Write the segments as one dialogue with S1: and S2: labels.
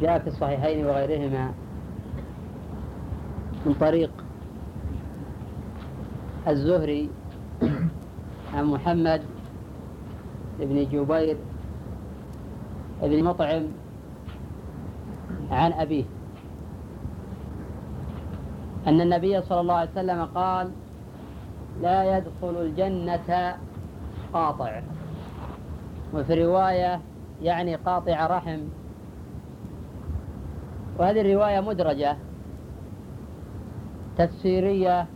S1: جاء في الصحيحين وغيرهما من طريق الزهري عن محمد بن جبير بن مطعم عن أبيه. أن النبي صلى الله عليه وسلم قال لا يدخل الجنة قاطع. وفي رواية يعني قاطع رحم. وهذه الرواية مدرجة تفسيرية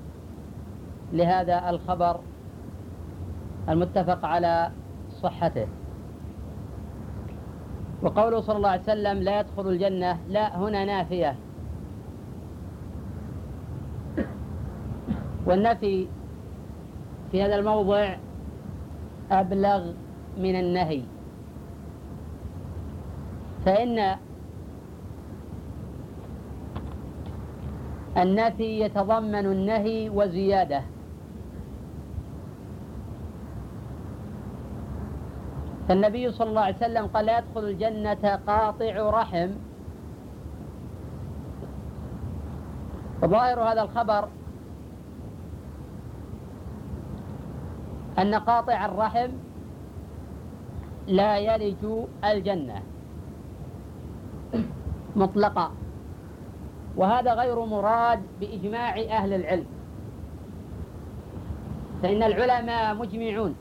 S1: لهذا الخبر المتفق على صحته. وقوله صلى الله عليه وسلم لا يدخل الجنة لا هنا نافية. والنفي في هذا الموضع أبلغ من النهي. فإن النفي يتضمن النهي وزيادة. فالنبي صلى الله عليه وسلم قال لا يدخل الجنة قاطع رحم. وظاهر هذا الخبر أن قاطع الرحم لا يلج الجنة. مطلقا. وهذا غير مراد بإجماع أهل العلم. فإن العلماء مجمعون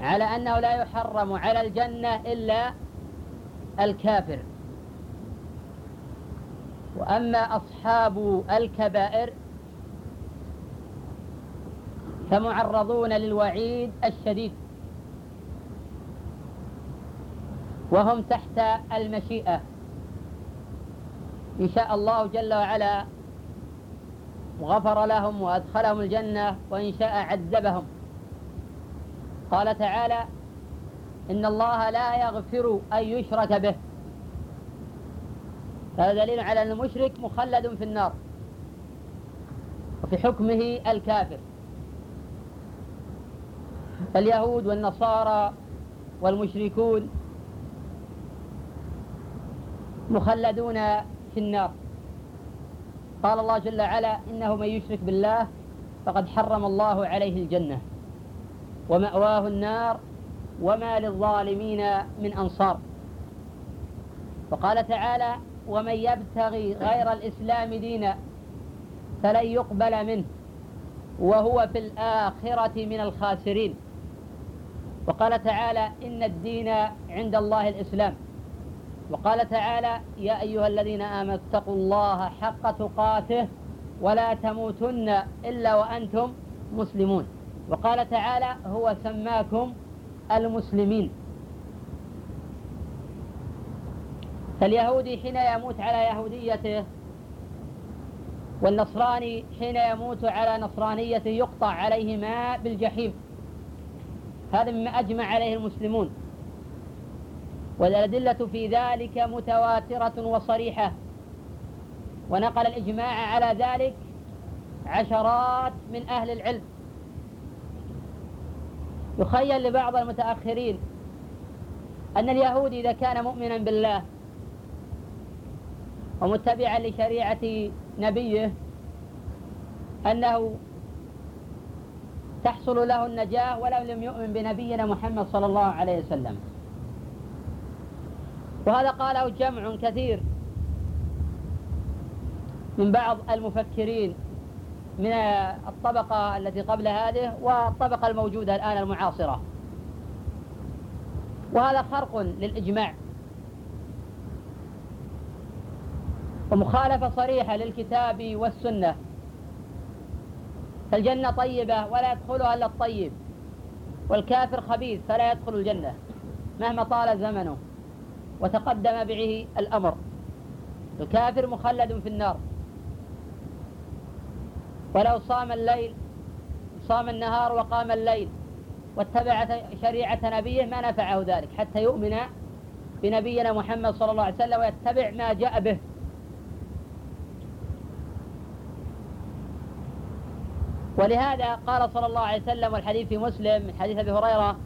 S1: على أنه لا يحرم على الجنة إلا الكافر. وأما أصحاب الكبائر فمعرضون للوعيد الشديد وهم تحت المشيئة. إن شاء الله جل وعلا غفر لهم وأدخلهم الجنة وإن شاء عذبهم. قال تعالى إن الله لا يغفر أن يشرك به. هذا دليل على أن المشرك مخلد في النار وفي حكمه الكافر. فاليهود والنصارى والمشركون مخلدون في النار. قال الله جل وعلا إنه من يشرك بالله فقد حرم الله عليه الجنة ومأواه النار وما للظالمين من أنصار. وقال تعالى ومن يبتغي غير الإسلام دينا فلن يقبل منه وهو في الآخرة من الخاسرين وقال تعالى إن الدين عند الله الإسلام وقال تعالى يا أيها الذين آمنوا اتقوا الله حق تقاته ولا تموتن إلا وأنتم مسلمون. وقال تعالى هو سماكم المسلمين. فاليهودي حين يموت على يهوديته والنصراني حين يموت على نصرانيته يقطع عليه ماء بالجحيم. هذا مما أجمع عليه المسلمون. والأدلة في ذلك متواترة وصريحة. ونقل الإجماع على ذلك عشرات من أهل العلم. يخيل لبعض المتأخرين أن اليهود إذا كان مؤمنا بالله ومتبعا لشريعة نبيه أنه تحصل له النجاة ولو لم يؤمن بنبينا محمد صلى الله عليه وسلم. وهذا قاله جمع كثير من بعض المفكرين من الطبقة التي قبل هذه والطبقة الموجودة الآن المعاصرة. وهذا خرق للإجماع. ومخالفة صريحة للكتاب والسنة. فالجنة طيبة ولا يدخلها إلا الطيب والكافر خبيث فلا يدخل الجنة مهما طال زمنه. وتقدم به الأمر. الكافر مخلد في النار. ولو صام الليل صام النهار وقام الليل واتبع شريعة نبيه ما نفعه ذلك حتى يؤمن بنبينا محمد صلى الله عليه وسلم ويتبع ما جاء به. ولهذا قال صلى الله عليه وسلم والحديث في مسلم من حديث أبي هريرة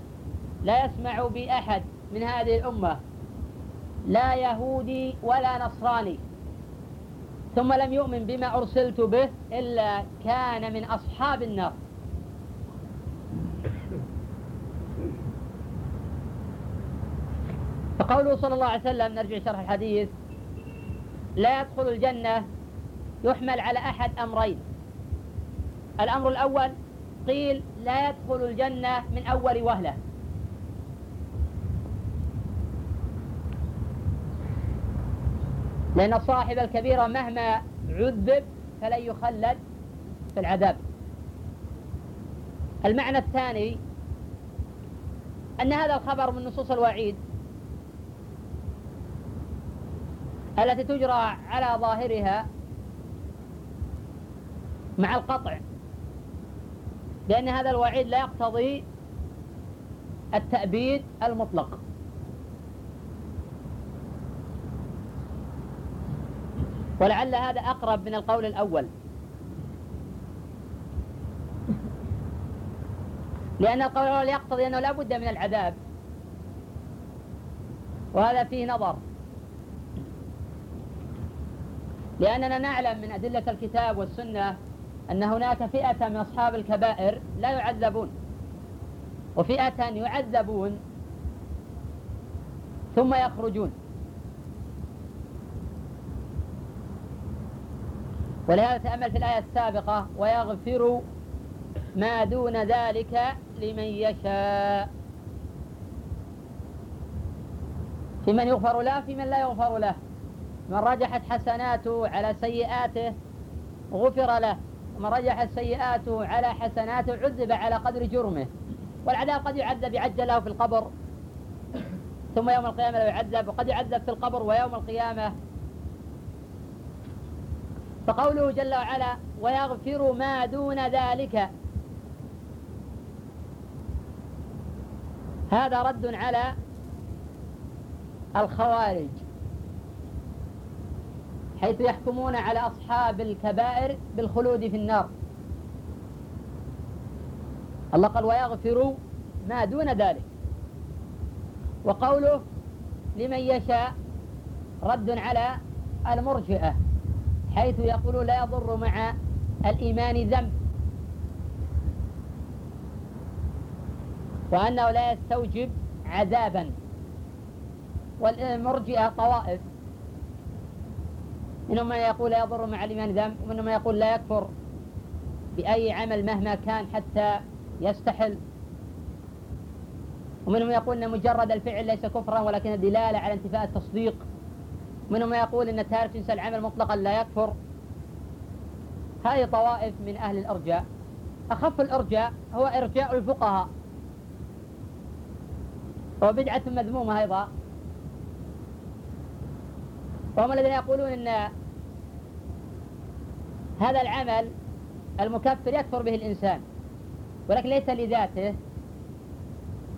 S1: لا يسمع بي احد من هذه الأمة لا يهودي ولا نصراني. ثم لم يؤمن بما أرسلت به إلا كان من أصحاب النار. فقوله صلى الله عليه وسلم نرجع شرح الحديث لا يدخل الجنة يحمل على أحد أمرين. الأمر الأول قيل لا يدخل الجنة من أول وهلة. لأن صاحب الكبيرة مهما عذب فلن يخلد في العذاب. المعنى الثاني أن هذا الخبر من نصوص الوعيد التي تجرى على ظاهرها مع القطع لأن هذا الوعيد لا يقتضي التأبيد المطلق. ولعل هذا أقرب من القول الأول. لأن القول الأول يقتضي أنه لا بد من العذاب. وهذا فيه نظر. لأننا نعلم من أدلة الكتاب والسنة أن هناك فئة من أصحاب الكبائر لا يعذبون. وفئة يعذبون ثم يخرجون. ولهذا تأمل في الآية السابقة ويغفر ما دون ذلك لمن يشاء. في من يغفر له في من لا يغفر له. من رجحت حسناته على سيئاته غفر له. ومن رجحت سيئاته على حسناته عذب على قدر جرمه. والعذاب قد يعذب يعجل له في القبر. ثم يوم القيامة لا يعذب وقد يعذب في القبر ويوم القيامة فقوله جل وعلا ويغفر ما دون ذلك. هذا رد على الخوارج حيث يحكمون على أصحاب الكبائر بالخلود في النار. الله قال ويغفر ما دون ذلك. وقوله لمن يشاء رد على المرجئة. حيث يقول لا يضر مع الإيمان ذنب. وأنه لا يستوجب عذابا. والمرجئة طوائف. منهم من يقول لا يضر مع الإيمان ذنب ومنهم من يقول لا يكفر بأي عمل مهما كان حتى يستحل. ومنهم يقول أن مجرد الفعل ليس كفرا ولكن دلالة على انتفاء التصديق منهم يقول أن تارك جنس العمل مطلقا لا يكفر. هذه طوائف من أهل الإرجاء. أخف الإرجاء هو إرجاء الفقهاء. وبدعة مذمومة أيضا. وهم الذين يقولون أن هذا العمل المكفر يكفر به الإنسان ولكن ليس لذاته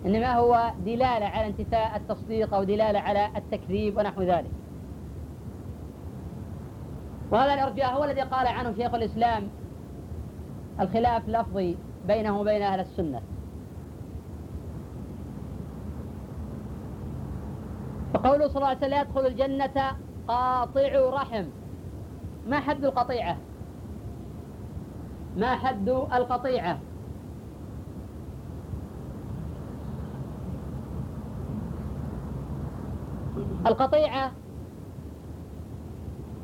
S1: إنما هو دلالة على انتفاء التصديق أو دلالة على التكذيب ونحو ذلك. وهذا الإرجاء هو الذي قال عنه شيخ الإسلام الخلاف لفظي بينه وبين أهل السنة. فقوله صلى الله عليه وسلم يدخل الجنة قاطع رحم. ما حد القطيعة؟ ما حد القطيعة؟ القطيعة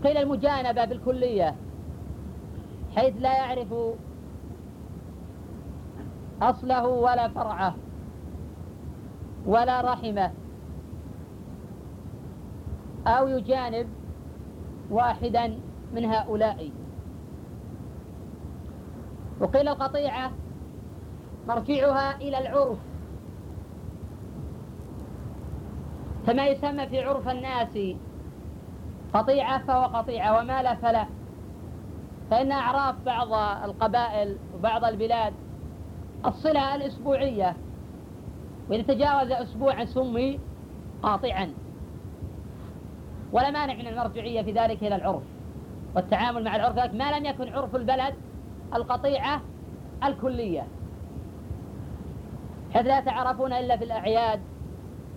S1: قيل المجانبة بالكلية حيث لا يعرف أصله ولا فرعه ولا رحمه. أو يجانب واحدا من هؤلاء. وقيل القطيعة مرجعها إلى العرف. كما يسمى في عرف الناس قطيعة فهو قطيعة وما لا فلا. فإن أعراف بعض القبائل وبعض البلاد الصلة الأسبوعية وإذا تجاوز أسبوعا سمي قاطعا. ولا مانع من المرجعية في ذلك إلى العرف والتعامل مع العرف ما لم يكن عرف البلد القطيعة الكلية. حيث لا يتعرفون إلا في الأعياد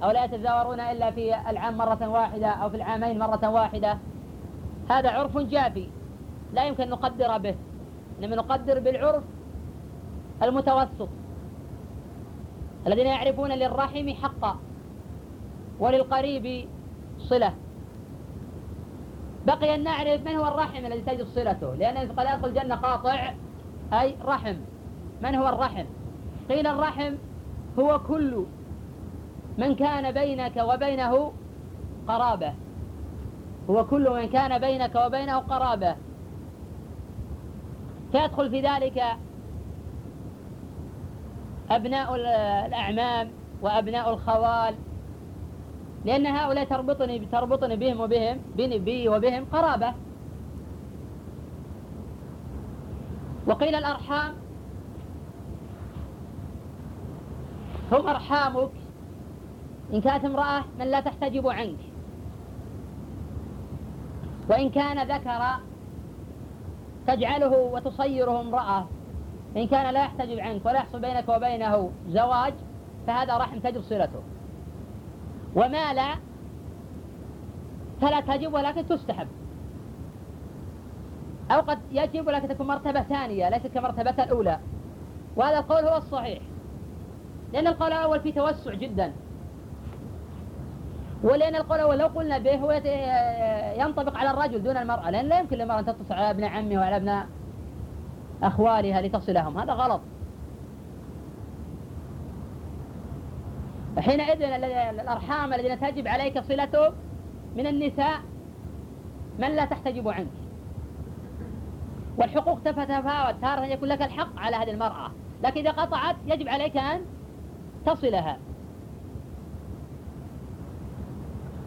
S1: أو لا يتزاورون إلا في العام مرة واحدة أو في العامين مرة واحدة. هذا عرف جافي. لا يمكن نقدر به. إنما نقدر بالعرف المتوسط. الذين يعرفون للرحم حقا وللقريب صلة. بقي أن نعرف من هو الرحم الذي تجد صلته. لأن قد يدخل الجنة قاطع أي رحم. من هو الرحم؟ قيل الرحم هو كل من كان بينك وبينه قرابة. هو كل من كان بينك وبينه قرابة. فيدخل في ذلك أبناء الأعمام وأبناء الخوال لأن هؤلاء تربطني تربطني بهم وبهم بي وبهم قرابة. وقيل الأرحام هم أرحامك. إن كانت امرأة من لا تحتجب عنك. وإن كان ذكر تجعله وتصيره امرأة إن كان لا يحتجب عنك ولا يحصل بينك وبينه زواج فهذا رحم تجب صلته. وما لا فلا تجب ولكن تستحب. أو قد يجب ولكن تكون مرتبة ثانية ليست كمرتبة الأولى. وهذا القول هو الصحيح. لأن القول الأول فيه توسع جدا. ولأن القول الأول لو قلنا به هو ينطبق على الرجل دون المرأة. لأن لا يمكن للمرأة أن تتصل على ابن عمه وعلى ابن أخوالها لتصلهم. هذا غلط. حينئذ الأرحام الذين تجب عليك صلته من النساء من لا تحتجب عنك. والحقوق تتفاوت تارة يكون لك الحق على هذه المرأة. لكن إذا قطعت يجب عليك أن تصلها.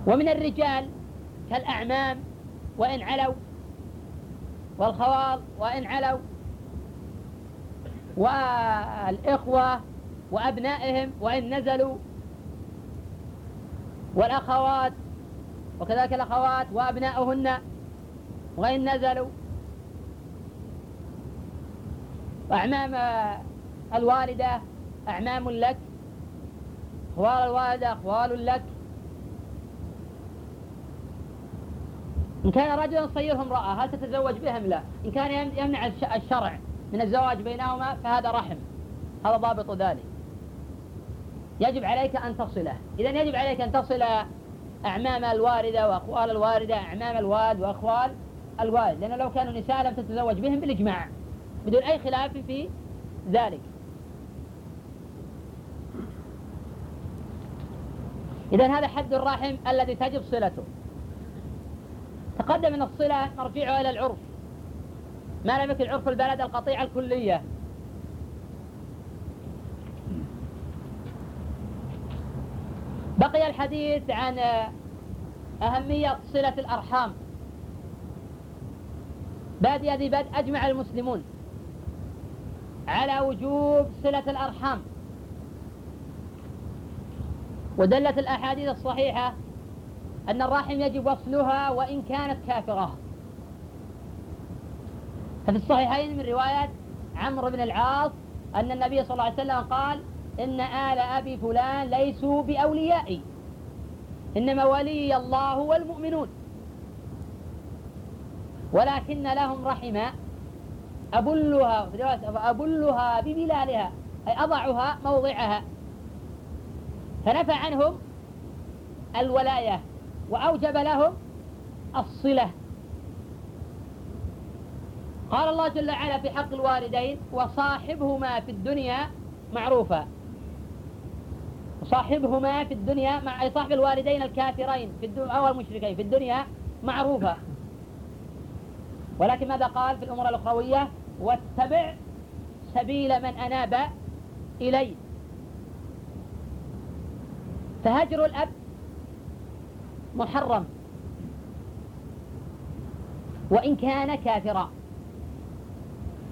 S1: ومن الرجال كالأعمام وإن علوا والخوال وإن علوا والإخوة وأبنائهم وإن نزلوا والأخوات وكذلك الأخوات وأبناؤهن وإن نزلوا. وأعمام الوالدة أعمام لك أخوال الوالدة أخوال لك. إن كان رجلا صيره امرأة هل تتزوج بهم لا؟ إن كان يمنع الشرع من الزواج بينهما فهذا رحم. هذا ضابط ذلك. يجب عليك أن تصله. إذا يجب عليك أن تصل أعمام الواردة وأخوال الواردة أعمام الوالد وأخوال الوالد لأن لو كانوا نساء لم تتزوج بهم بالإجماع. بدون أي خلاف في ذلك. إذا هذا حد الرحم الذي تجب صلته. تقدم أن الصلة نرجعها إلى العرف. ما لم يكن عرف البلد القطيعة الكلية. بقي الحديث عن أهمية صلة الأرحام. بادي ذي بدء أجمع المسلمون على وجوب صلة الأرحام. ودلت الأحاديث الصحيحة أن الرحم يجب وصلها وإن كانت كافرة. ففي الصحيحين من رواية عمرو بن العاص أن النبي صلى الله عليه وسلم قال إن آل أبي فلان ليسوا بأوليائي. إنما ولي الله والمؤمنون. ولكن لهم رحما أبلها أبلها ببلالها أي أضعها موضعها. فنفى عنهم الولاية. وأوجب لهم الصلة. قال الله جل وعلا في حق الوالدين وصاحبهما في الدنيا معروفا. صاحبهما في الدنيا مع أي صاحب الوالدين الكافرين في الدنيا أو المشركين في الدنيا معروفة ولكن ماذا قال في الأمور الأخروية؟ واتبع سبيل من أناب إلي. فهجر الأب محرم. وإن كان كافرا.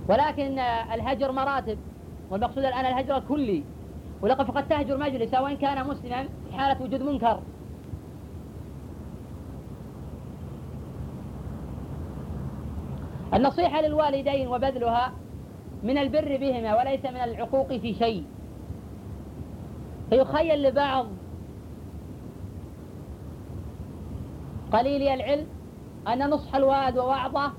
S1: ولكن الهجر مراتب والمقصود الآن الهجر الكلي. ولقد فقد تهجر مجلس وإن كان مسلما في حالة وجود منكر. النصيحة للوالدين وبذلها من البر بهما وليس من العقوق في شيء. فيخيل لبعض قليلي العلم أن نصح الوالد ووعظه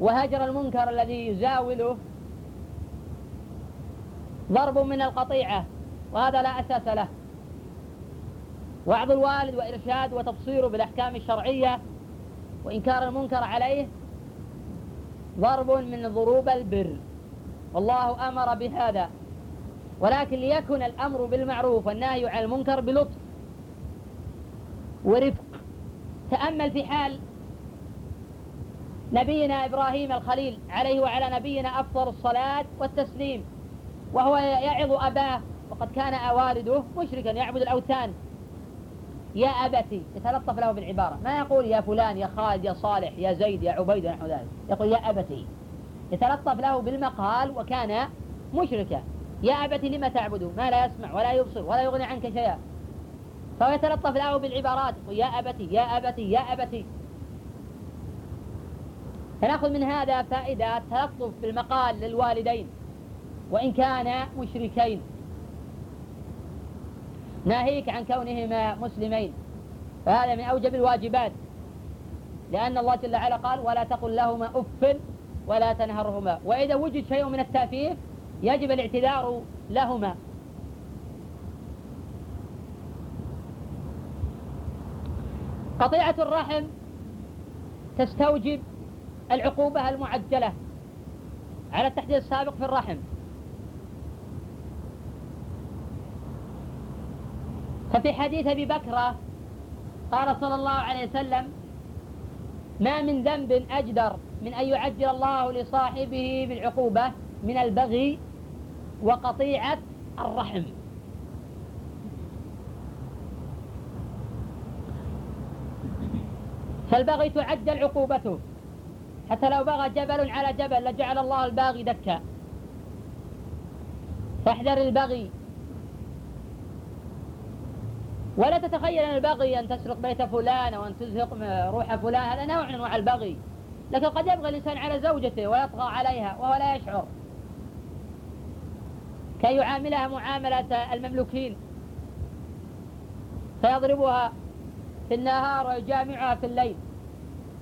S1: وهجر المنكر الذي يزاوله ضرب من القطيعة وهذا لا أساس له. وعظ الوالد وإرشاد وتبصيره بالأحكام الشرعية وإنكار المنكر عليه ضرب من ضروب البر. والله أمر بهذا. ولكن ليكن الأمر بالمعروف والنهي عن المنكر بلطف ورفق. تأمل في حال نبينا إبراهيم الخليل عليه وعلى نبينا أفضل الصلاة والتسليم وهو يعظ أباه وقد كان والده مشركا يعبد الأوثان. يا أبتي يتلطف له بالعبارة. ما يقول يا فلان يا خالد يا صالح يا زيد يا عبيد ونحو ذلك. يقول يا أبتي يتلطف له بالمقال وكان مشركا. يا أبتي لم تعبد؟ ما لا يسمع ولا يبصر ولا يغني عنك شيئا. فهو يتلطف له بالعبارات. يقول يا أبتي يا أبتي يا أبتي. فنأخذ من هذا فائدة التلطف بالمقال للوالدين وإن كانا مشركين. ناهيك عن كونهما مسلمين. فهذا من أوجب الواجبات لأن الله جل وعلا قال ولا تقل لهما أف ولا تنهرهما. وإذا وجد شيء من التأفيف يجب الاعتذار لهما. قطيعة الرحم تستوجب العقوبة المعجلة على التحديد السابق في الرحم. ففي حديث أبي بكرة قال صلى الله عليه وسلم ما من ذنب أجدر من أن يعجل الله لصاحبه بالعقوبة من البغي وقطيعة الرحم. فالبغي تعجل عقوبته حتى لو بغى جبل على جبل لجعل الله الباغي دكا. فاحذر البغي. ولا تتخيل أن البغي أن تسرق بيت فلان أو أن تزهق روح فلان هذا نوع من أنواع البغي. لكن قد يبغي الإنسان على زوجته ويطغى عليها وهو لا يشعر. كي يعاملها معاملة المملوكين. فيضربها. في النهار ويجامعها في الليل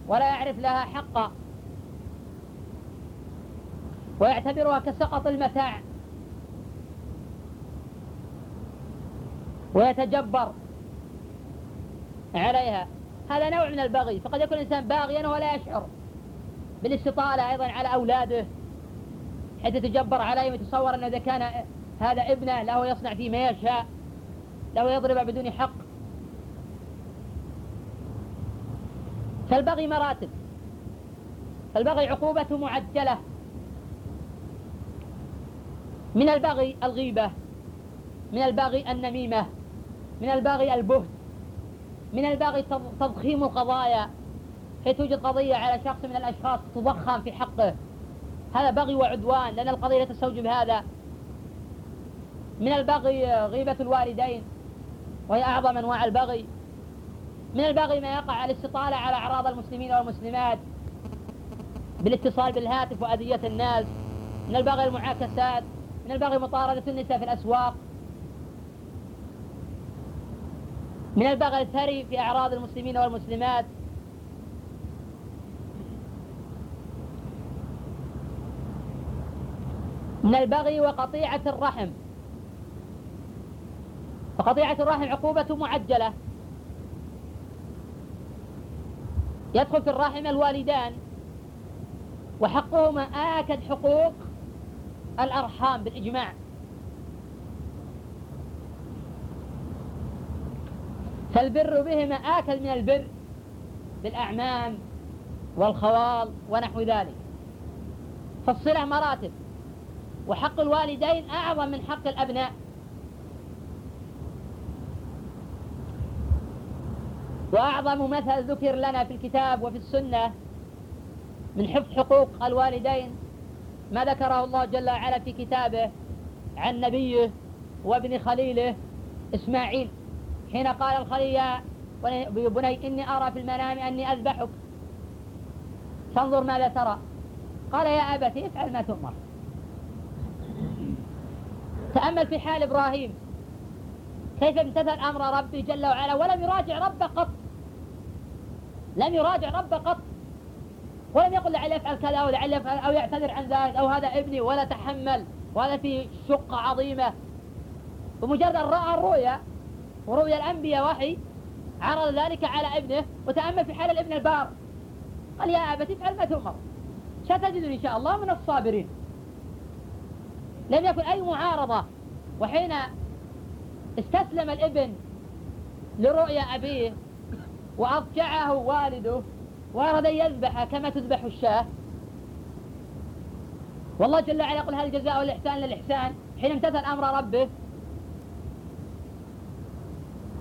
S1: ولا يعرف لها حقا. ويعتبرها كسقط المتاع. ويتجبر عليها. هذا نوع من البغي. فقد يكون الإنسان باغيا ولا يشعر بالاستطالة أيضا على أولاده حيث يتجبر عليهم ويتصور أنه إذا كان هذا ابنه له يصنع فيه ما يشاء له يضرب بدون حق. فالبغي مراتب. فالبغي عقوبة معجلة. من البغي الغيبة. من البغي النميمة. من البغي البهت. من البغي تضخيم القضايا. كي توجد قضية على شخص من الأشخاص تضخم في حقه. هذا بغي وعدوان. لأن القضية لا تستوجب هذا. من البغي غيبة الوالدين. وهي أعظم أنواع البغي. من البغي ما يقع الاستطالة على أعراض المسلمين والمسلمات بالاتصال بالهاتف وأذية الناس من البغي المعاكسات من البغي مطاردة النساء في الأسواق من البغي الثري في أعراض المسلمين والمسلمات. من البغي وقطيعة الرحم. فقطيعة الرحم عقوبة معجلة. يدخل في الرحم الوالدان. وحقهما آكد حقوق الأرحام بالإجماع. فالبر بهما آكل من البر بالأعمام والخوال ونحو ذلك. فالصلة مراتب وحق الوالدين أعظم من حق الأبناء. وأعظم مثل ذكر لنا في الكتاب وفي السنة من حفظ حقوق الوالدين ما ذكره الله جل وعلا في كتابه عن نبيه وابن خليله إسماعيل. حين قال الخليل يا بني إني أرى في المنام أني أذبحك. فانظر ماذا ترى. قال يا أبت افعل ما تؤمر. تأمل في حال إبراهيم كيف امتثل أمر ربي جل وعلا؟ ولم يراجع ربه قط. لم يراجع ربه قط. ولم يقل لعل يفعل كذا أو لعل يفعل أو يعتذر عن ذلك أو هذا ابني ولا تحمل وهذا في شقة عظيمة. بمجرد أن رأى الرؤيا ورؤيا الأنبياء وحي عرض ذلك على ابنه وتأمل في حال الابن البار. قال يا أبت افعل ما تؤمر. ستجدني إن شاء الله من الصابرين. لم يكن أي معارضة. وحين استسلم الابن لرؤيا أبيه وأضجعه والده وأراد أن يذبح كما تذبح الشاة. والله جل وعلا يقول هل جزاء الإحسان للإحسان؟ حين امتثل أمر ربه.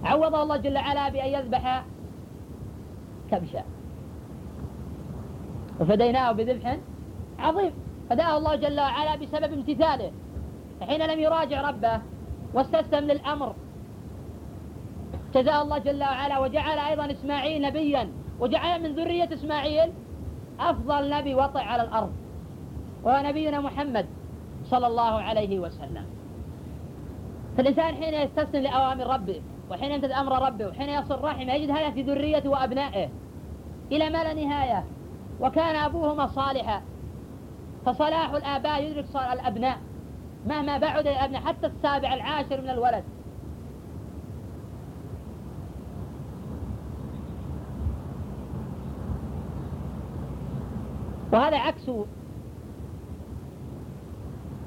S1: عوضه الله جل وعلا بأن يذبح كبشا وفديناه بذبح عظيم. فداه الله جل وعلا بسبب امتثاله. حين لم يراجع ربه واستسلم للأمر. جزاه الله جل وعلا وجعل أيضا إسماعيل نبيا وجعل من ذرية إسماعيل أفضل نبي وطع على الأرض وهو نبينا محمد صلى الله عليه وسلم. فالإنسان حين يستسلم لأوامر ربه وحين يمتد أمر ربه وحين يصل رحمه يجد هذا في ذريته وأبنائه. إلى ما لا نهاية؟ وكان أبوهما صالحا فصلاح الآباء يدرك الأبناء مهما بعد الأبناء حتى السابع العاشر من الولد. وهذا عكس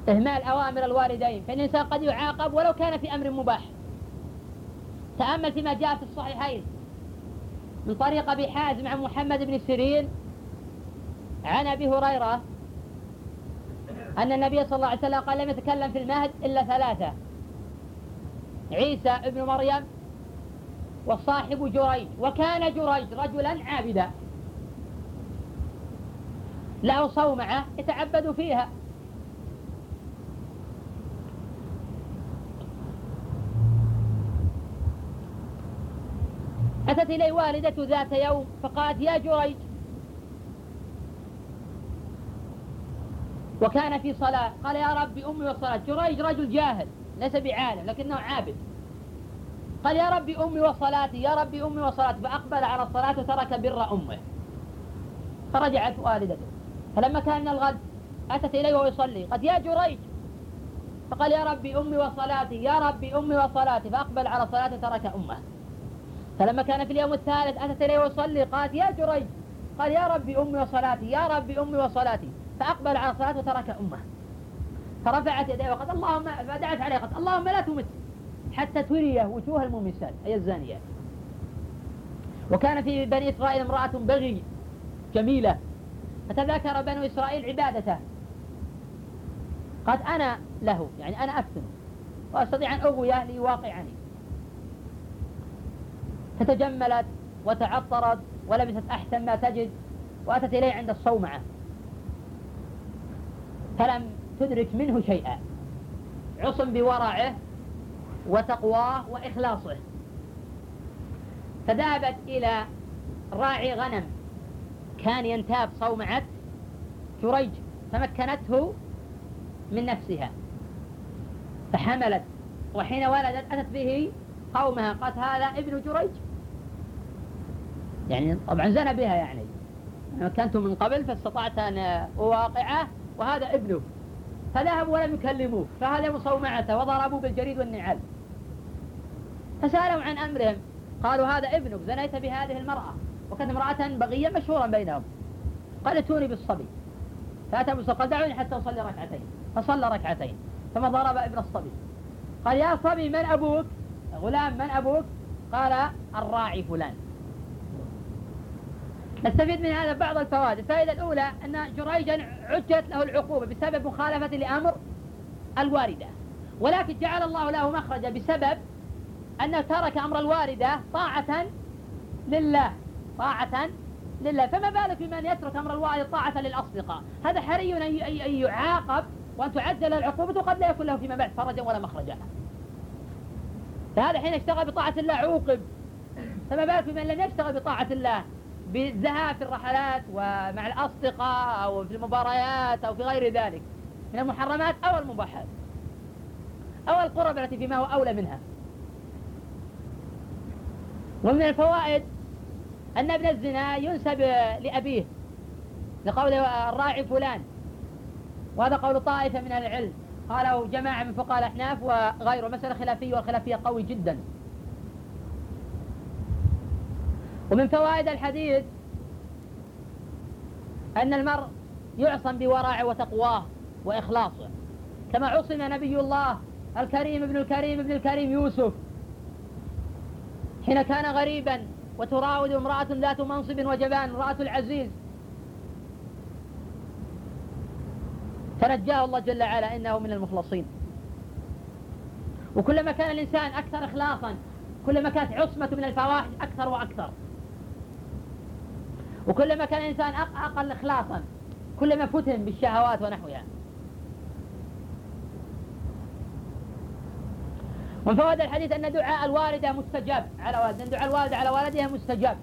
S1: إهمال أوامر الوالدين. فإن الإنسان قد يعاقب ولو كان في أمر مباح. تأمل فيما جاء في الصحيحين من طريق أبي حازم عن محمد بن سيرين عن أبي هريرة أن النبي صلى الله عليه وسلم قال لم يتكلم في المهد إلا ثلاثة. عيسى ابن مريم وصاحب جريج. وكان جريج رجلا عابدا. له صومعة يتعبد فيها. أتت إليه والدة ذات يوم فقالت يا جريج. وكان في صلاة. قال يا ربي أمي وصلاة جريج رجل جاهل ليس بعالم لكنه عابد. قال يا ربي أمي وصلاتي. يا ربي أمي وصلاتي. فأقبل على الصلاة وترك بر أمه. فرجعت والدته. فلما كان من الغد أتت إليه وهو يصلي قد يا جريج. فقال يا ربي أمي وصلاتي يا ربي أمي وصلاتي. فأقبل على الصلاة وترك أمه. فلما كان في اليوم الثالث أتت إليه ويصلي. قالت يا جريج. قال يا ربي أمي وصلاتي يا ربي أمي وصلاتي. فأقبل على الصلاة وترك أمه. فرفعت يديه وقال اللهم فدعت عليه. قالت اللهم لا تمت. حتى تري وجوه الممسات أي الزانيات وكان في بني إسرائيل امرأة بغي جميلة. فتذاكر بنو إسرائيل عبادته. قالت أنا له يعني أنا أفتن وأستطيع أن أغوي أهلي واقعني فتجملت وتعطرت ولبست أحسن ما تجد وأتت إليه عند الصومعة. فلم تدرك منه شيئا. عصم بورعه وتقواه وإخلاصه. فذهبت إلى راعي غنم. كان ينتاب صومعة جريج فمكنته من نفسها فحملت. وحين ولدت أتت به قومها قالت هذا ابن جريج. يعني طبعا زنى بها يعني. مكنت من قبل فاستطعت أن أواقعه وهذا ابنه. فذهبوا ولم يكلموه فهدموا صومعته وضربوا بالجريد والنعال فسألوا عن أمرهم قالوا هذا ابنك زنيت بهذه المرأة. وكانت امرأة بغية مشهورا بينهم. قال ائتوني بالصبي. فأتى موسى قال دعوني حتى أصلي ركعتين. فصلى ركعتين. ثم ضرب ابن الصبي. قال يا صبي من أبوك؟ غلام من أبوك؟ قال الراعي فلان. نستفيد من هذا بعض الفوائد. الفائدة الأولى أن جريجا عجلت له العقوبة بسبب مخالفة لأمر الواردة. ولكن جعل الله له مخرجا بسبب أنه ترك أمر الواردة طاعة لله. طاعة لله. فما بالك بمن يترك أمر الواردة طاعة للأصدقاء؟ هذا حري أن يعاقب وأن تعجل العقوبة وقد لا يكون له فيما بعد فرجا ولا مخرجا. فهذا حين اشتغل بطاعة الله عوقب. فما بالك بمن لم يشتغل بطاعة الله بالذهاب في الرحلات ومع الأصدقاء أو في المباريات أو في غير ذلك. من المحرمات أو المباحات. أو القرب التي فيما هو أولى منها. ومن الفوائد أن ابن الزنا ينسب لأبيه لقول الراعي فلان. وهذا قول طائفة من العلم. قاله جماعة من فقهاء الأحناف وغيره مسألة خلافية والخلافية قوي جدا. ومن فوائد الحديث أن المرء يعصم بورعه وتقواه وإخلاصه. كما عصم نبي الله الكريم ابن الكريم ابن الكريم يوسف حين كان غريبا وتراود امرأة ذات منصب وجبان امرأة العزيز. فنجاه الله جل وعلا إنه من المخلصين. وكلما كان الإنسان أكثر إخلاصا كلما كانت عصمة من الفواحش أكثر وأكثر. وكلما كان الإنسان أقل إخلاصا كلما فتن بالشهوات ونحوها. ومن فوائد الحديث أن دعاء الوالدة مستجاب على والد أن دعاء الوالدة على والدها مستجاب.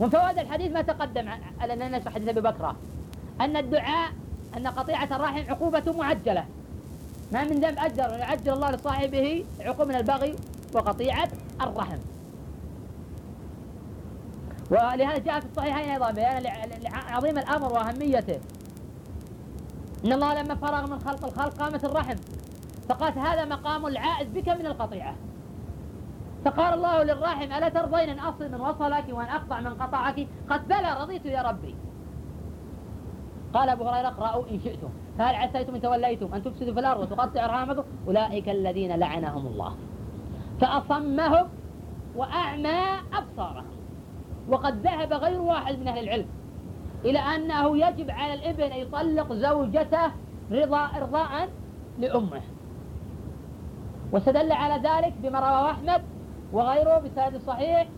S1: ومن فوائد الحديث ما تقدم على أن نشرح حديث أبي بكرة أن الدعاء أن قطيعة الرحم عقوبة معجلة. ما من ذنب أجر يعجل الله لصاحبه عقوبة من البغي وقطيعة الرحم. ولهذا جاء في الصحيحين أيضا بيان عظيم الأمر وأهميته. إن الله لما فرغ من خلق الخلق قامت الرحم. فقالت هذا مقام العائد بك من القطيعة. فقال الله للراحم ألا ترضين أن أصل من وصلك وأن أقطع من قطعك؟ قد بلى رضيت يا ربي. قال أبو هريرة اقرأوا إن شئتم. فهل عسيتم إن توليتم أن تفسدوا في الأرض وتقطعوا أرحامكم؟ أولئك الذين لعنهم الله. فأصمهم وأعمى أبصارهم. وقد ذهب غير واحد من أهل العلم إلى أنه يجب على الإبن أن يطلق زوجته رضا إرضاء لأمه. واستدل على ذلك بما رواه أحمد وغيره بسند صحيح.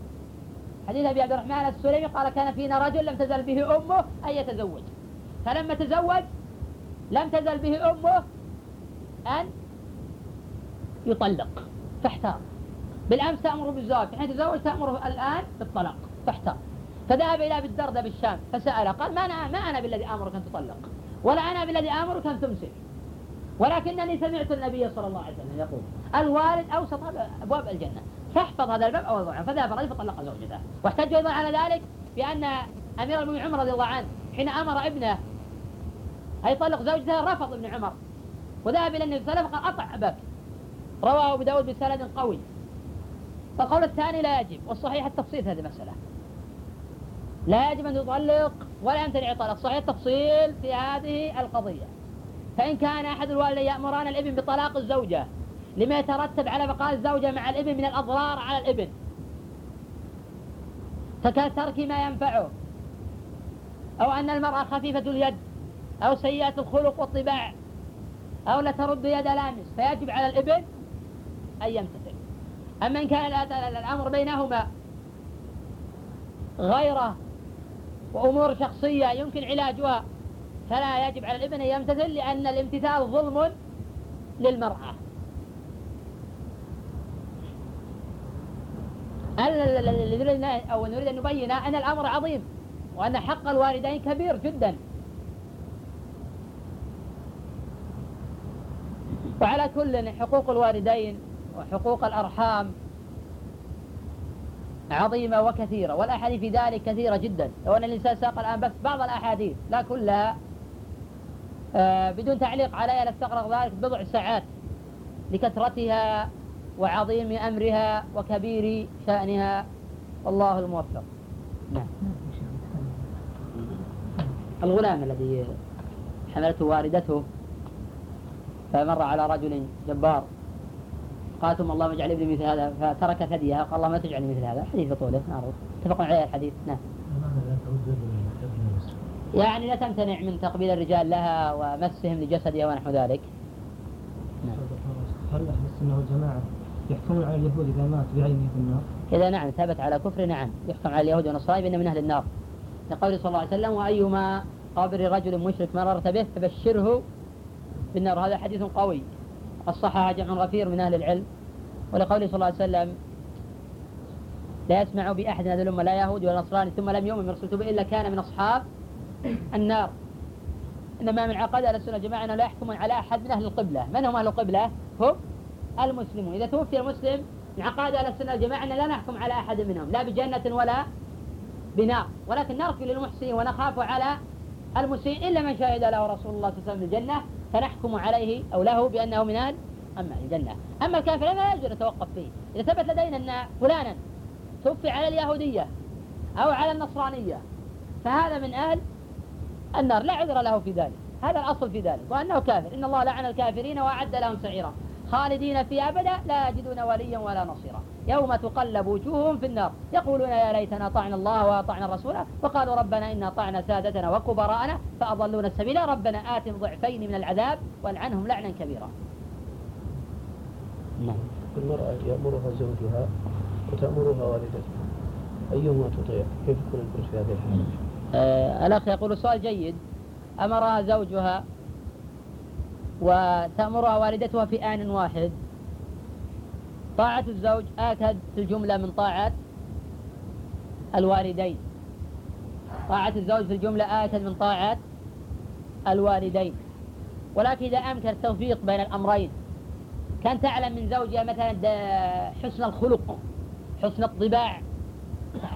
S1: حديث أبي عبد الرحمن السلمي قال كان فينا رجل لم تزل به أمه أن يتزوج. فلما تزوج لم تزل به أمه أن يطلق فاحتار. بالأمس تأمر بالزواج حين تزوج تأمره الآن بالطلاق فاحتار. فذهب إلى أبي الدردة بالشام فسأله قال ما أنا ما أنا بالذي آمرك أن تطلق؟ ولا أنا بالذي آمرك أن تمسك. ولكنني سمعت النبي صلى الله عليه وسلم يقول الوالد أوسط أبواب الجنة. فاحفظ هذا الباب أول عنه فذهب الرجل فطلق زوجته. واحتج أيضا على ذلك بأن أمير المؤمنين عمر رضي الله عنه حين أمر ابنه أن يطلق زوجته رفض ابن عمر. وذهب إلى النبي صلى الله عليه وسلم فقال أطع رواه أبو داود بسند قوي. فالقول الثاني لا يجب والصحيح التفصيل في هذه المسألة. لا يجب أن تطلق ولا يمتنع الطلاق صحيح التفصيل في هذه القضية. فإن كان أحد الوالدين يأمران الإبن بطلاق الزوجة لما يترتب على بقاء الزوجة مع الابن من الأضرار على الابن. فكترك ما ينفعه. أو أن المرأة خفيفة اليد أو سيئة الخلق والطباع أو لا ترد يد لامس. فيجب على الابن أن يمتثل. أما إن كان الأمر بينهما غيره وأمور شخصية يمكن علاجها فلا يجب على الابن أن يمتثل لأن الامتثال ظلم للمرأة. أو نريد أن نبين أن الأمر عظيم وأن حق الوالدين كبير جدا. وعلى كل حقوق الوالدين وحقوق الأرحام عظيمة وكثيرة والأحاديث في ذلك كثيرة جدا. لو أن الإنسان ساق الآن بس بعض الأحاديث لا كلها آه بدون تعليق عليها لاستغرق ذلك بضع ساعات لكثرتها وعظيم أمرها وكبير شأنها. والله الموفق. نعم. الغلام الذي حملته والدته فمر على رجل جبار. قالت ثم اللهم اجعل ابني مثل هذا فترك ثديها. قال الله ما تجعل مثل هذا حديث طوله معروف. اتفقوا عليه الحديث. نعم. يعني لا تمتنع من تقبيل الرجال لها ومسهم لجسدها ونحو ذلك.
S2: نعم. هل أهل السنة والجماعة يحكمون على اليهود إذا مات بعينه في النار؟
S1: إذا نعم ثبت على كفر نعم يحكم على اليهود والنصارى بأنه من أهل النار. لقول صلى الله عليه وسلم وأيما قبر رجل مشرك مررت به فبشره بالنار. هذا حديث قوي. الصحاح جمع غفير من أهل العلم. ولقوله صلى الله عليه وسلم لا يسمع بأحد هذه الأمة لا يهودي ولا نصراني ثم لم يؤمن برسولته به إلا كان من أصحاب النار. إنما من عقد أهل السنة جماعة لا يحكمون على أحد من أهل القبلة. من هم أهل القبلة؟ هم المسلمون. إذا توفي المسلم من عقائد أهل السنة والجماعة أن لا نحكم على أحد منهم لا بجنة ولا بنار. ولكن نرجو للمحسن ونخاف على المسيء إلا من شهد له رسول الله صلى الله عليه وسلم بالجنة فنحكم عليه أو له بأنه من أهل أما الجنة. أما الكافر لا يجوز نتوقف فيه. إذا ثبت لدينا أن فلانا توفي على اليهودية أو على النصرانية فهذا من أهل النار. لا عذر له في ذلك. هذا الأصل في ذلك وأنه كافر. إن الله لعن الكافرين وأعد لهم سعيرا. خالدين فيها أبدا لا يجدون وليا ولا نصيرا. يوم تقلب وجوههم في النار. يقولون يا ليتنا أطعنا الله وأطعنا الرسول وقالوا ربنا إنا أطعنا سادتنا وكبراءنا فأضلونا السبيل. ربنا آتهم ضعفين من العذاب والعنهم لعنا كبيرا.
S3: نعم. المرأة يأمرها زوجها وتأمرها والدتها. أيهما تطيع؟ كيف يكون الفرج في هذه الحالة؟
S1: آه الأخ يقول سؤال جيد. أمرها زوجها وتأمرها والدتها في آن واحد. طاعة الزوج آكد في الجملة من طاعة الوالدين. طاعة الزوج في الجملة آكد من طاعة الوالدين. ولكن إذا أمكن التوفيق بين الأمرين كان تعلم من زوجها مثلا حسن الخلق حسن الطباع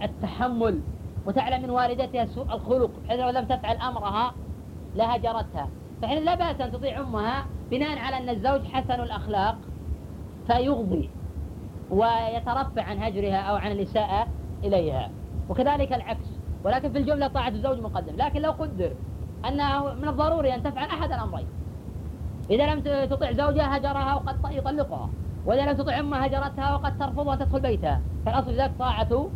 S1: التحمل وتعلم من والدتها سوء الخلق. بحيث لو لم تفعل أمرها لهجرتها فحين لا بأس أن تطيع أمها بناء على أن الزوج حسن الأخلاق فيغضي ويترفع عن هجرها أو عن الإساءة إليها. وكذلك العكس. ولكن في الجملة طاعة الزوج مقدم. لكن لو قدر أنه من الضروري أن تفعل أحد الأمرين. إذا لم تطع زوجها هجرها وقد يطلقها. وإذا لم تطع أمها هجرتها وقد ترفضها وتدخل بيتها. فالأصل ذلك طاعة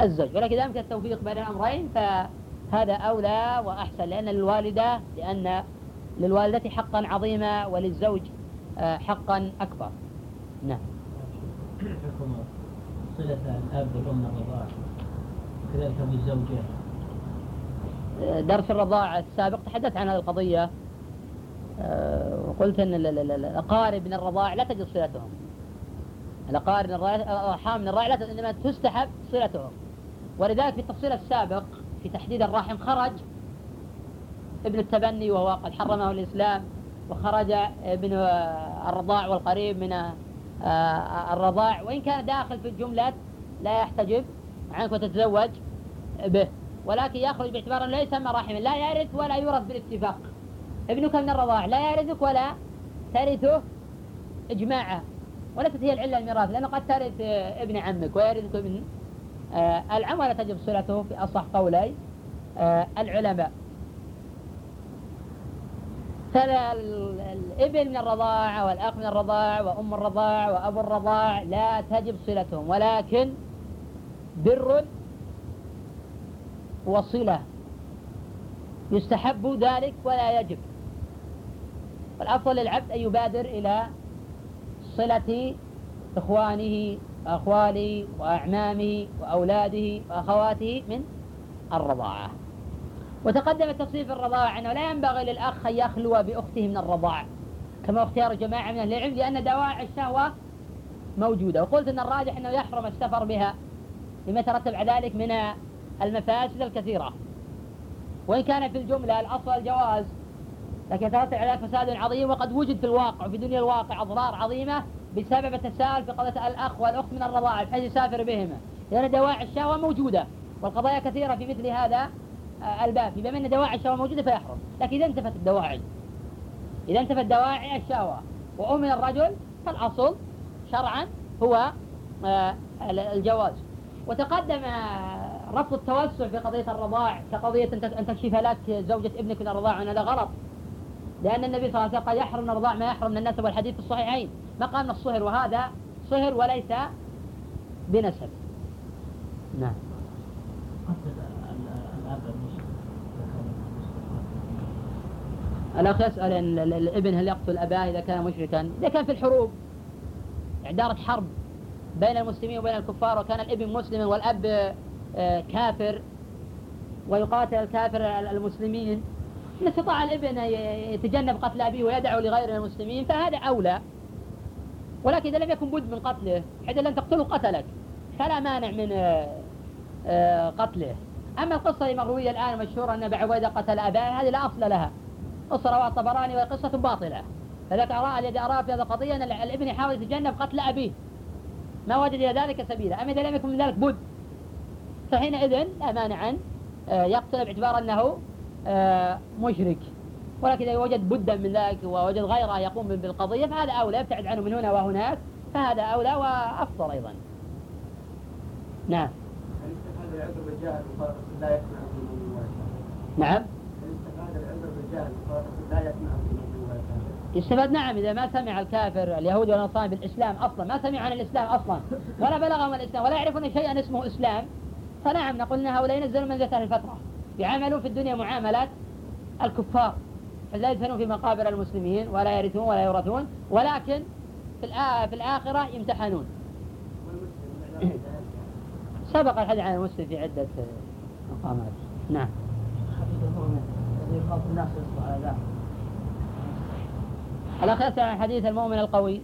S1: الزوج. ولكن إذا أمكن التوفيق بين الأمرين فهذا أولى وأحسن لأن للوالدة لأن للوالدة حقا عظيما وللزوج آه، حقا أكبر. نعم.
S4: حكم صلة الأب والأم الرضاعة وكذلك أبو الزوجة.
S1: آه، درس الرضاعة السابق تحدث عن هذه القضية آه، وقلت أن الأقارب من الرضاع لا تجد صلتهم. الأقارب من الأرحام من الرضاع لا إنما تستحب صلتهم. ولذلك في التفصيل السابق في تحديد الرحم خرج ابن التبني وهو قد حرمه الإسلام وخرج ابن الرضاع والقريب من آه، الرضاع. وإن كان داخل في الجملة لا يحتجب عنك وتتزوج به ولكن يخرج باعتبار أنه لا يسمى رحما لا يرث ولا يورث بالاتفاق. ابنك من الرضاع لا يرثك ولا ترثه إجماعا وليست هي العلة الميراث لأنه قد ترث ابن عمك ويرثك من آه، العم ولا تجب صلته في أصح قولي آه، العلماء. فالابن من الرضاعة والأخ من الرضاع وأم الرضاع وأبو الرضاع لا تجب صلتهم ولكن بر وصلة. يستحب ذلك ولا يجب. والأفضل للعبد أن يبادر إلى صلة إخوانه وأخواله وأعمامه وأولاده وأخواته من الرضاعة. وتقدم التفصيل في الرضاعة أنه لا ينبغي للأخ أن يخلو بأخته من الرضاعة كما اختيار جماعة من أهل العلم لأن دواعي الشهوة موجودة. وقلت أن الراجح أنه يحرم السفر بها لما يترتب على ذلك من المفاسد الكثيرة. وإن كان في الجملة الأصل الجواز لكن يترتب على فساد عظيم وقد وجد في الواقع وفي دنيا الواقع أضرار عظيمة بسبب التساهل في قضية الأخ والأخت من الرضاعة بحيث يسافر بهما. لأن دواعي الشهوة موجودة والقضايا كثيرة في مثل هذا. آه، الباب. بما أن دواعي الشهوة موجودة فيحرم. لكن إذا انتفت الدواعي. إذا انتفت دواعي الشهوة وأمن الرجل فالأصل شرعا هو آه، الجواز. وتقدم آه، رفض التوسع في قضية الرضاع كقضية أن تكشف لك زوجة ابنك من الرضاع وأن هذا غلط. لأن النبي صلى الله عليه وسلم قال يحرم الرضاع ما يحرم من النسب والحديث في الصحيحين. ما قال من الصهر وهذا صهر وليس بنسب. نعم. الأخ يسأل أن الابن هل يقتل أباه إذا كان مشركا؟ إذا كان في الحروب. دارت حرب بين المسلمين وبين الكفار وكان الابن مسلما والأب آه، كافر ويقاتل الكافر المسلمين. إن استطاع الابن يتجنب قتل أبيه ويدعو لغير المسلمين فهذا أولى. ولكن إذا لم يكن بد من قتله حيث لن تقتله قتلك فلا مانع من آه، آه، قتله. أما القصة المروية الآن مشهورة أن أبا عبيدة قتل أباه هذه لا أصل لها. رواه الطبراني وهي قصة باطلة. فذاك أرى الذي أرى في هذه القضية أن الابن يحاول يتجنب قتل أبيه. ما وجد إلى ذلك سبيلا. أما إذا لم يكن من ذلك بد. فحينئذ لا مانع أن آه، يقتل باعتبار أنه آه، مشرك. ولكن إذا وجد بدا من ذلك ووجد غيره يقوم بالقضية فهذا أولى. يبتعد عنه من هنا وهناك. فهذا أولى وأفضل أيضا. نعم.
S5: هذا يسمع
S1: نعم
S5: استفاد العذر بالجهل لا يسمع
S1: يستفاد نعم إذا ما سمع الكافر اليهود والنصارى بالإسلام أصلا ما سمع عن الإسلام أصلا ولا بلغهم الإسلام ولا يعرفون شيئا اسمه إسلام فنعم نقول أن هؤلاء ينزلوا منزلة أهل الفترة يعاملون في الدنيا معاملات الكفار فلا يدفنون في مقابر المسلمين ولا يرثون ولا يورثون ولكن في في الآخرة يمتحنون. سبق الحديث عن المسلم في عدة مقامات. نعم. يخاف الناس على ذلك عن حديث المؤمن القوي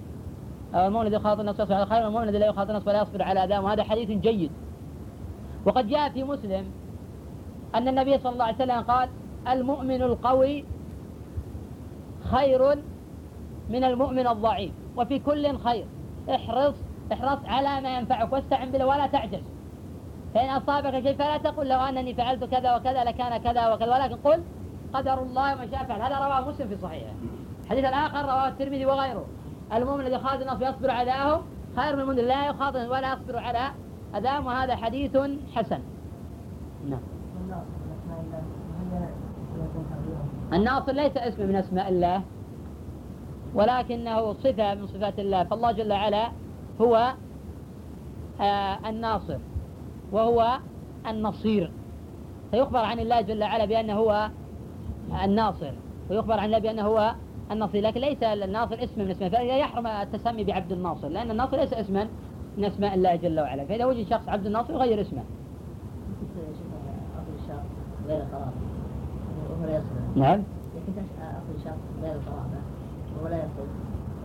S1: أو المؤمن الذي يخاطب الناس على خير المؤمن الذي لا يخاطب الناس ولا يصبر على أذاهم وهذا حديث جيد. وقد جاء في مسلم أن النبي صلى الله عليه وسلم قال المؤمن القوي خير من المؤمن الضعيف وفي كل خير. احرص احرص على ما ينفعك واستعن بالله ولا تعجز. فإن أصابك شيء فلا تقل لو أنني فعلت كذا وكذا لكان كذا وكذا. ولكن قل قدر الله وما شاء فعل. هذا رواه مسلم في صحيحه. الحديث الآخر رواه الترمذي وغيره. المؤمن الذي يخاطب الناس ويصبر على خير من المؤمن لا يخاطب ولا يصبر على أذاهم وهذا حديث حسن. نعم. الناصر ليس اسم من أسماء الله ولكنه صفة من صفات الله. فالله جل وعلا هو آه الناصر وهو النصير. فيخبر عن الله جل وعلا بأنه هو الناصر ويخبر عن الله بأنه هو النصير لكن ليس الناصر اسم من اسمه فإذا يحرم التسمي بعبد الناصر لأن الناصر ليس اسما من أسماء الله جل وعلا فإذا وجد شخص عبد الناصر يغير اسمه. غير لا نعم. لكن شخص غير قرابة وهو لا يصل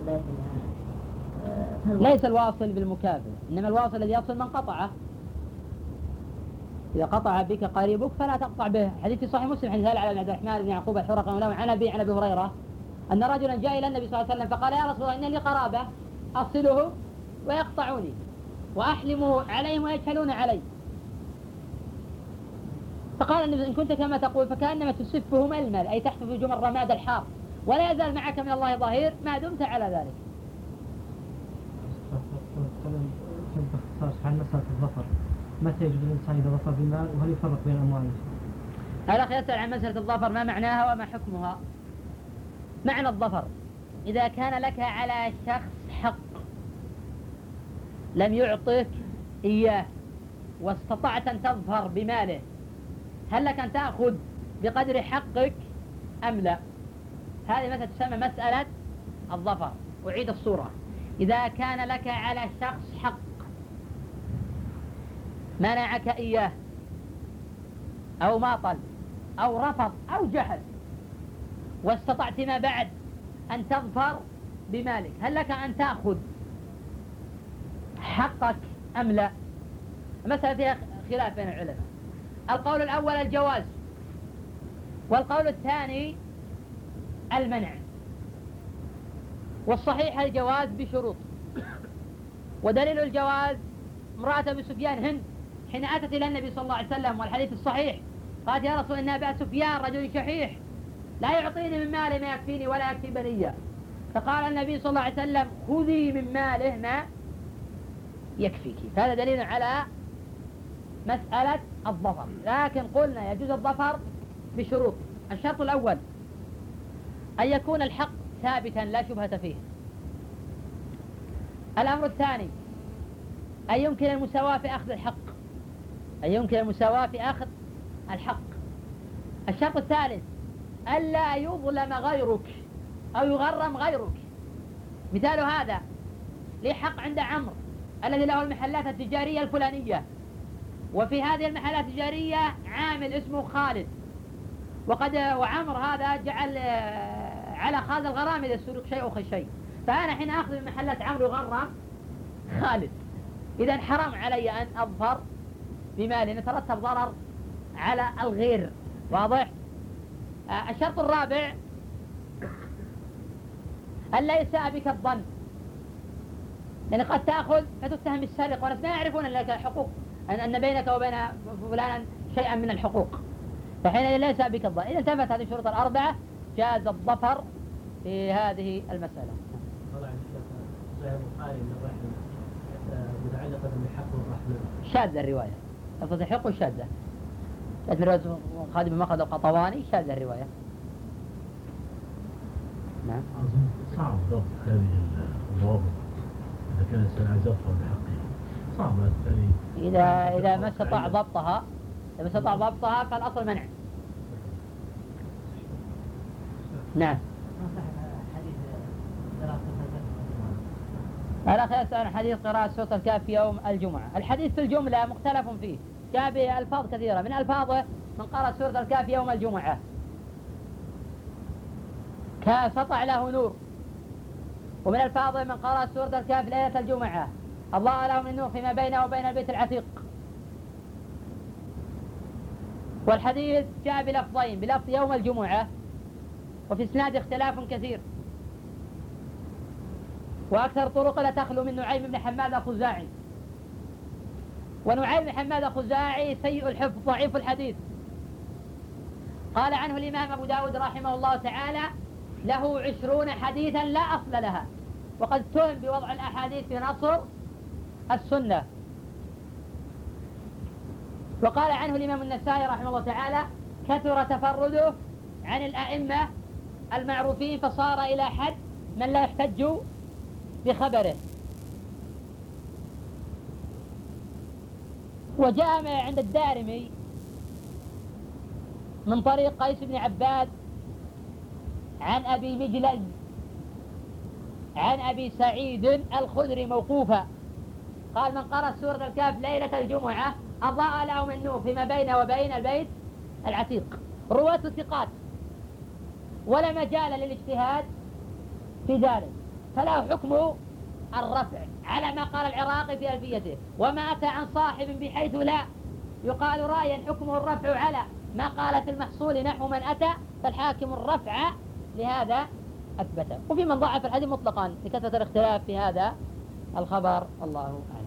S1: لا يصل ليس الواصل بالمكافئ إنما الواصل الذي يصل من قطعه. إذا قطع بك قريبك فلا تقطع به. حديث في صحيح مسلم حديث على عبد الرحمن بن يعقوب الحرقي عن أبي عن أبي هريرة أن رجلا جاء إلى النبي صلى الله عليه وسلم فقال يا رسول الله إن لي قرابة أصله ويقطعوني وأحلم عليهم ويجهلون علي. فقال النبي إن كنت كما تقول فكأنما تسفهم المل أي تحت في جمر الرماد الحار ولا يزال معك من الله ظهير ما دمت على ذلك.
S2: عن مسألة الظفر؟ متى يجوز الإنسان إذا ظفر بالمال وهل يفرق بين أمواله؟
S1: الأخ يسأل عن مسألة الظفر ما معناها وما حكمها؟ معنى الظفر إذا كان لك على شخص حق لم يعطك إياه واستطعت أن تظفر بماله هل لك أن تأخذ بقدر حقك أم لا؟ هذه مثلا تسمى مسألة الظفر. أعيد الصورة. إذا كان لك على شخص حق منعك إياه. أو ماطل أو رفض أو جحد. واستطعت ما بعد أن تظفر بمالك. هل لك أن تأخذ حقك أم لا؟ مسألة فيها خلاف بين العلماء. القول الأول الجواز والقول الثاني المنع. والصحيح الجواز بشروط. ودليل الجواز امرأة أبي سفيان هند حين أتت إلى النبي صلى الله عليه وسلم والحديث الصحيح. قالت يا رسول إن أبا سفيان رجل شحيح. لا يعطيني من ماله ما يكفيني ولا يكفي بنية. فقال النبي صلى الله عليه وسلم خذي من ماله ما يكفيك. هذا دليل على مسألة الظفر. لكن قلنا يجوز الظفر بشروط. الشرط الأول أن يكون الحق ثابتا لا شبهة فيه. الأمر الثاني أن يمكن المساواة في أخذ الحق. أن يمكن المساواة في أخذ الحق. الشرط الثالث ألا يظلم غيرك أو يغرم غيرك. مثال هذا لي حق عند عمرو الذي له المحلات التجارية الفلانية. وفي هذه المحلات التجارية عامل اسمه خالد. وقد وعمر هذا جعل آه، على خالد الغرام إذا سرق شيء أو شيء. فأنا حين أخذ من محلات عمرو يغرم خالد. إذا حرام علي أن أظفر بمالي يترتب ضرر على الغير. واضح؟ آه، الشرط الرابع ألا يساء بك الظن. يعني قد تأخذ فتتهم بالسرقة والناس ما يعرفون أن لك حقوق أن أن بينك وبين فلانا شيئا من الحقوق. فحينئذ ليس بك الظن. إذا انتفت هذه الشروط الأربعة جاز الظفر في هذه المسألة.
S4: والرحمة.
S1: شاذة الرواية. لفظ الحق شاذة جاءت من رواية خادم مخرج القطواني شاذة الرواية. نعم.
S6: صعب ضبط هذه الضوابط. إذا كان الإنسان عايز يظفر بحقه. صعب يعني
S1: إذا إذا ما استطاع ضبطها إذا ما استطاع ضبطها فالأصل منع. نعم. الأخ يسأل عن حديث قراءة سورة الكهف في يوم الجمعة. الحديث في الجملة مختلف فيه. جاء بألفاظ كثيرة. من ألفاظه من قرأ سورة الكهف يوم الجمعة. كسطع له نور. ومن ألفاظه من قرأ سورة الكهف ليلة الجمعة. الله له من نور فيما بينه وبين البيت العتيق. والحديث جاء بلفظين بلفظ يوم الجمعة. وفي إسناد اختلاف كثير. وأكثر الطرق لا تخلو من نعيم بن حماد الخزاعي. ونعيم بن حماد الخزاعي سيء الحفظ ضعيف الحديث. قال عنه الإمام أبو داود رحمه الله تعالى له عشرون حديثا لا أصل لها وقد اتهم بوضع الأحاديث في نصر السنة. وقال عنه الإمام النسائي رحمه الله تعالى كثر تفرده عن الأئمة المعروفين فصار إلى حد من لا يحتج بخبره. وجاء عند الدارمي من طريق قيس بن عباد عن أبي مجلز عن أبي سعيد الخدري موقوفا. قال من قرأ سورة الكهف ليلة الجمعة أضاء له من نور فيما بينه وبين البيت العتيق. رواة ثقات ولا مجال للاجتهاد في ذلك. فله حكم الرفع على ما قال العراقي في ألفيته. وما أتى عن صاحب بحيث لا يقال رأيا حكمه الرفع على ما قال في المحصول نحو من أتى فالحاكم الرفع لهذا أثبته وفي من ضعف الحديث مطلقا لكثرة الاختلاف في هذا الخبر. الله أعلم.